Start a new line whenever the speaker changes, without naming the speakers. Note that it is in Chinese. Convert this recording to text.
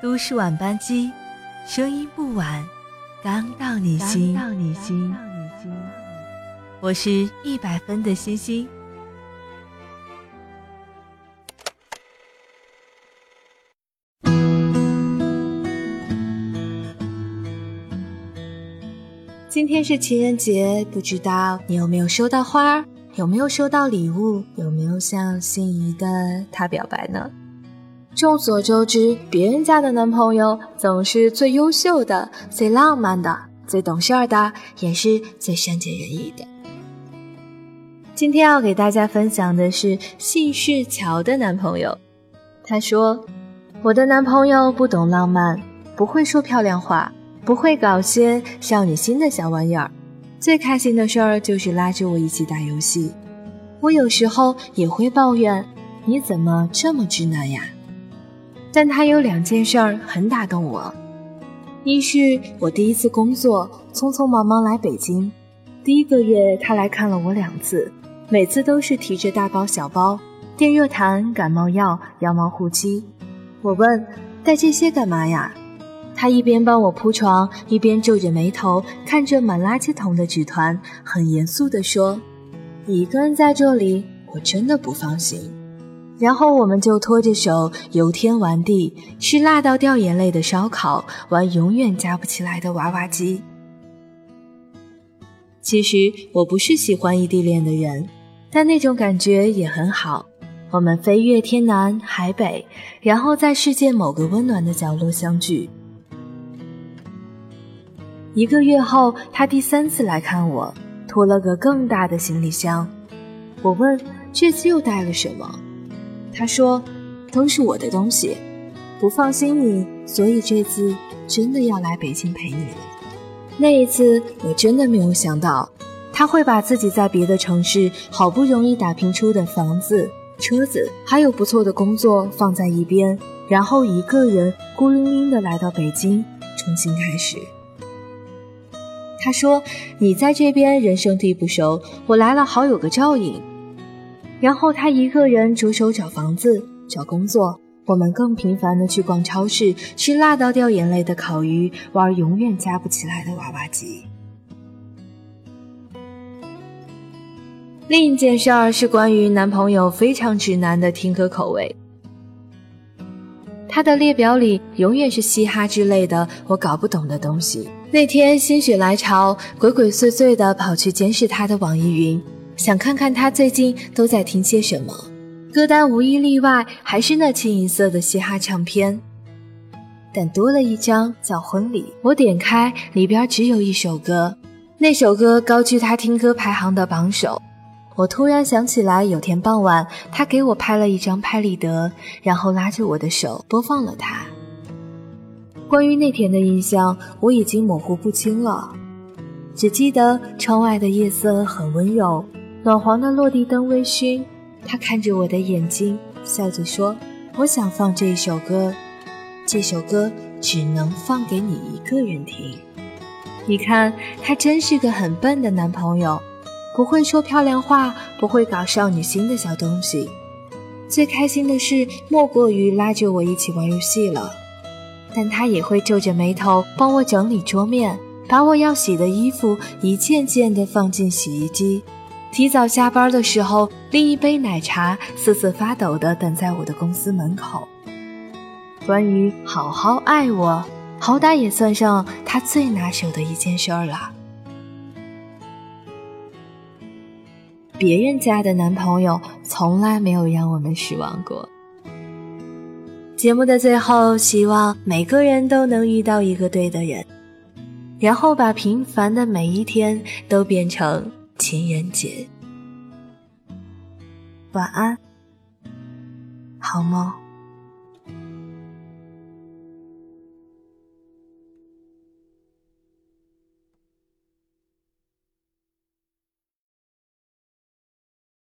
都市晚班机，声音不晚，刚到你心。到你心。我是一百分的星星。今天是情人节，不知道你有没有收到花？有没有收到礼物？有没有向心仪的他表白呢？众所周知，别人家的男朋友总是最优秀的、最浪漫的、最懂事儿的，也是最善解人意的。今天要给大家分享的是姓氏乔的男朋友。他说：“我的男朋友不懂浪漫，不会说漂亮话，不会搞些少女心的小玩意儿。最开心的事儿就是拉着我一起打游戏。我有时候也会抱怨，你怎么这么直男呀？”但他有两件事儿很打动我，一是我第一次工作，匆匆忙忙来北京，第一个月他来看了我两次，每次都是提着大包小包，电热毯、感冒药、羊毛护膝。我问带这些干嘛呀？他一边帮我铺床，一边皱着眉头看着满垃圾桶的纸团，很严肃地说：“你一个人在这里，我真的不放心。”然后我们就拖着手游天玩地，吃辣到掉眼泪的烧烤，玩永远夹不起来的娃娃机。其实我不是喜欢异地恋的人，但那种感觉也很好。我们飞越天南海北，然后在世界某个温暖的角落相聚。一个月后，他第三次来看我，拖了个更大的行李箱。我问：“这次又带了什么？”他说：“都是我的东西，不放心你，所以这次真的要来北京陪你了。”那一次，我真的没有想到他会把自己在别的城市好不容易打拼出的房子、车子，还有不错的工作放在一边，然后一个人孤零零的来到北京重新开始。他说：“你在这边人生地不熟，我来了好有个照应。”然后他一个人着手找房子、找工作，我们更频繁的去逛超市，吃辣到掉眼泪的烤鱼，玩永远夹不起来的娃娃机。另一件事儿是关于男朋友非常直男的听歌口味，他的列表里永远是嘻哈之类的我搞不懂的东西。那天心血来潮，鬼鬼祟祟的跑去监视他的网易云。想看看他最近都在听些什么，歌单无一例外还是那清一色的嘻哈唱片，但多了一张叫《婚礼》。我点开，里边只有一首歌，那首歌高居他听歌排行的榜首。我突然想起来，有天傍晚他给我拍了一张拍立得，然后拉着我的手播放了它。关于那天的印象，我已经模糊不清了，只记得窗外的夜色很温柔。暖黄的落地灯微醺，他看着我的眼睛，笑着说：“我想放这一首歌，这首歌只能放给你一个人听。你看，他真是个很笨的男朋友，不会说漂亮话，不会搞少女心的小东西。最开心的事莫过于拉着我一起玩游戏了，但他也会皱着眉头帮我整理桌面，把我要洗的衣服一件件的放进洗衣机。”提早下班的时候，拎一杯奶茶，瑟瑟发抖地等在我的公司门口。关于好好爱我，好歹也算上他最拿手的一件事儿了。别人家的男朋友从来没有让我们失望过。节目的最后，希望每个人都能遇到一个对的人，然后把平凡的每一天都变成。情人节，晚安，好梦。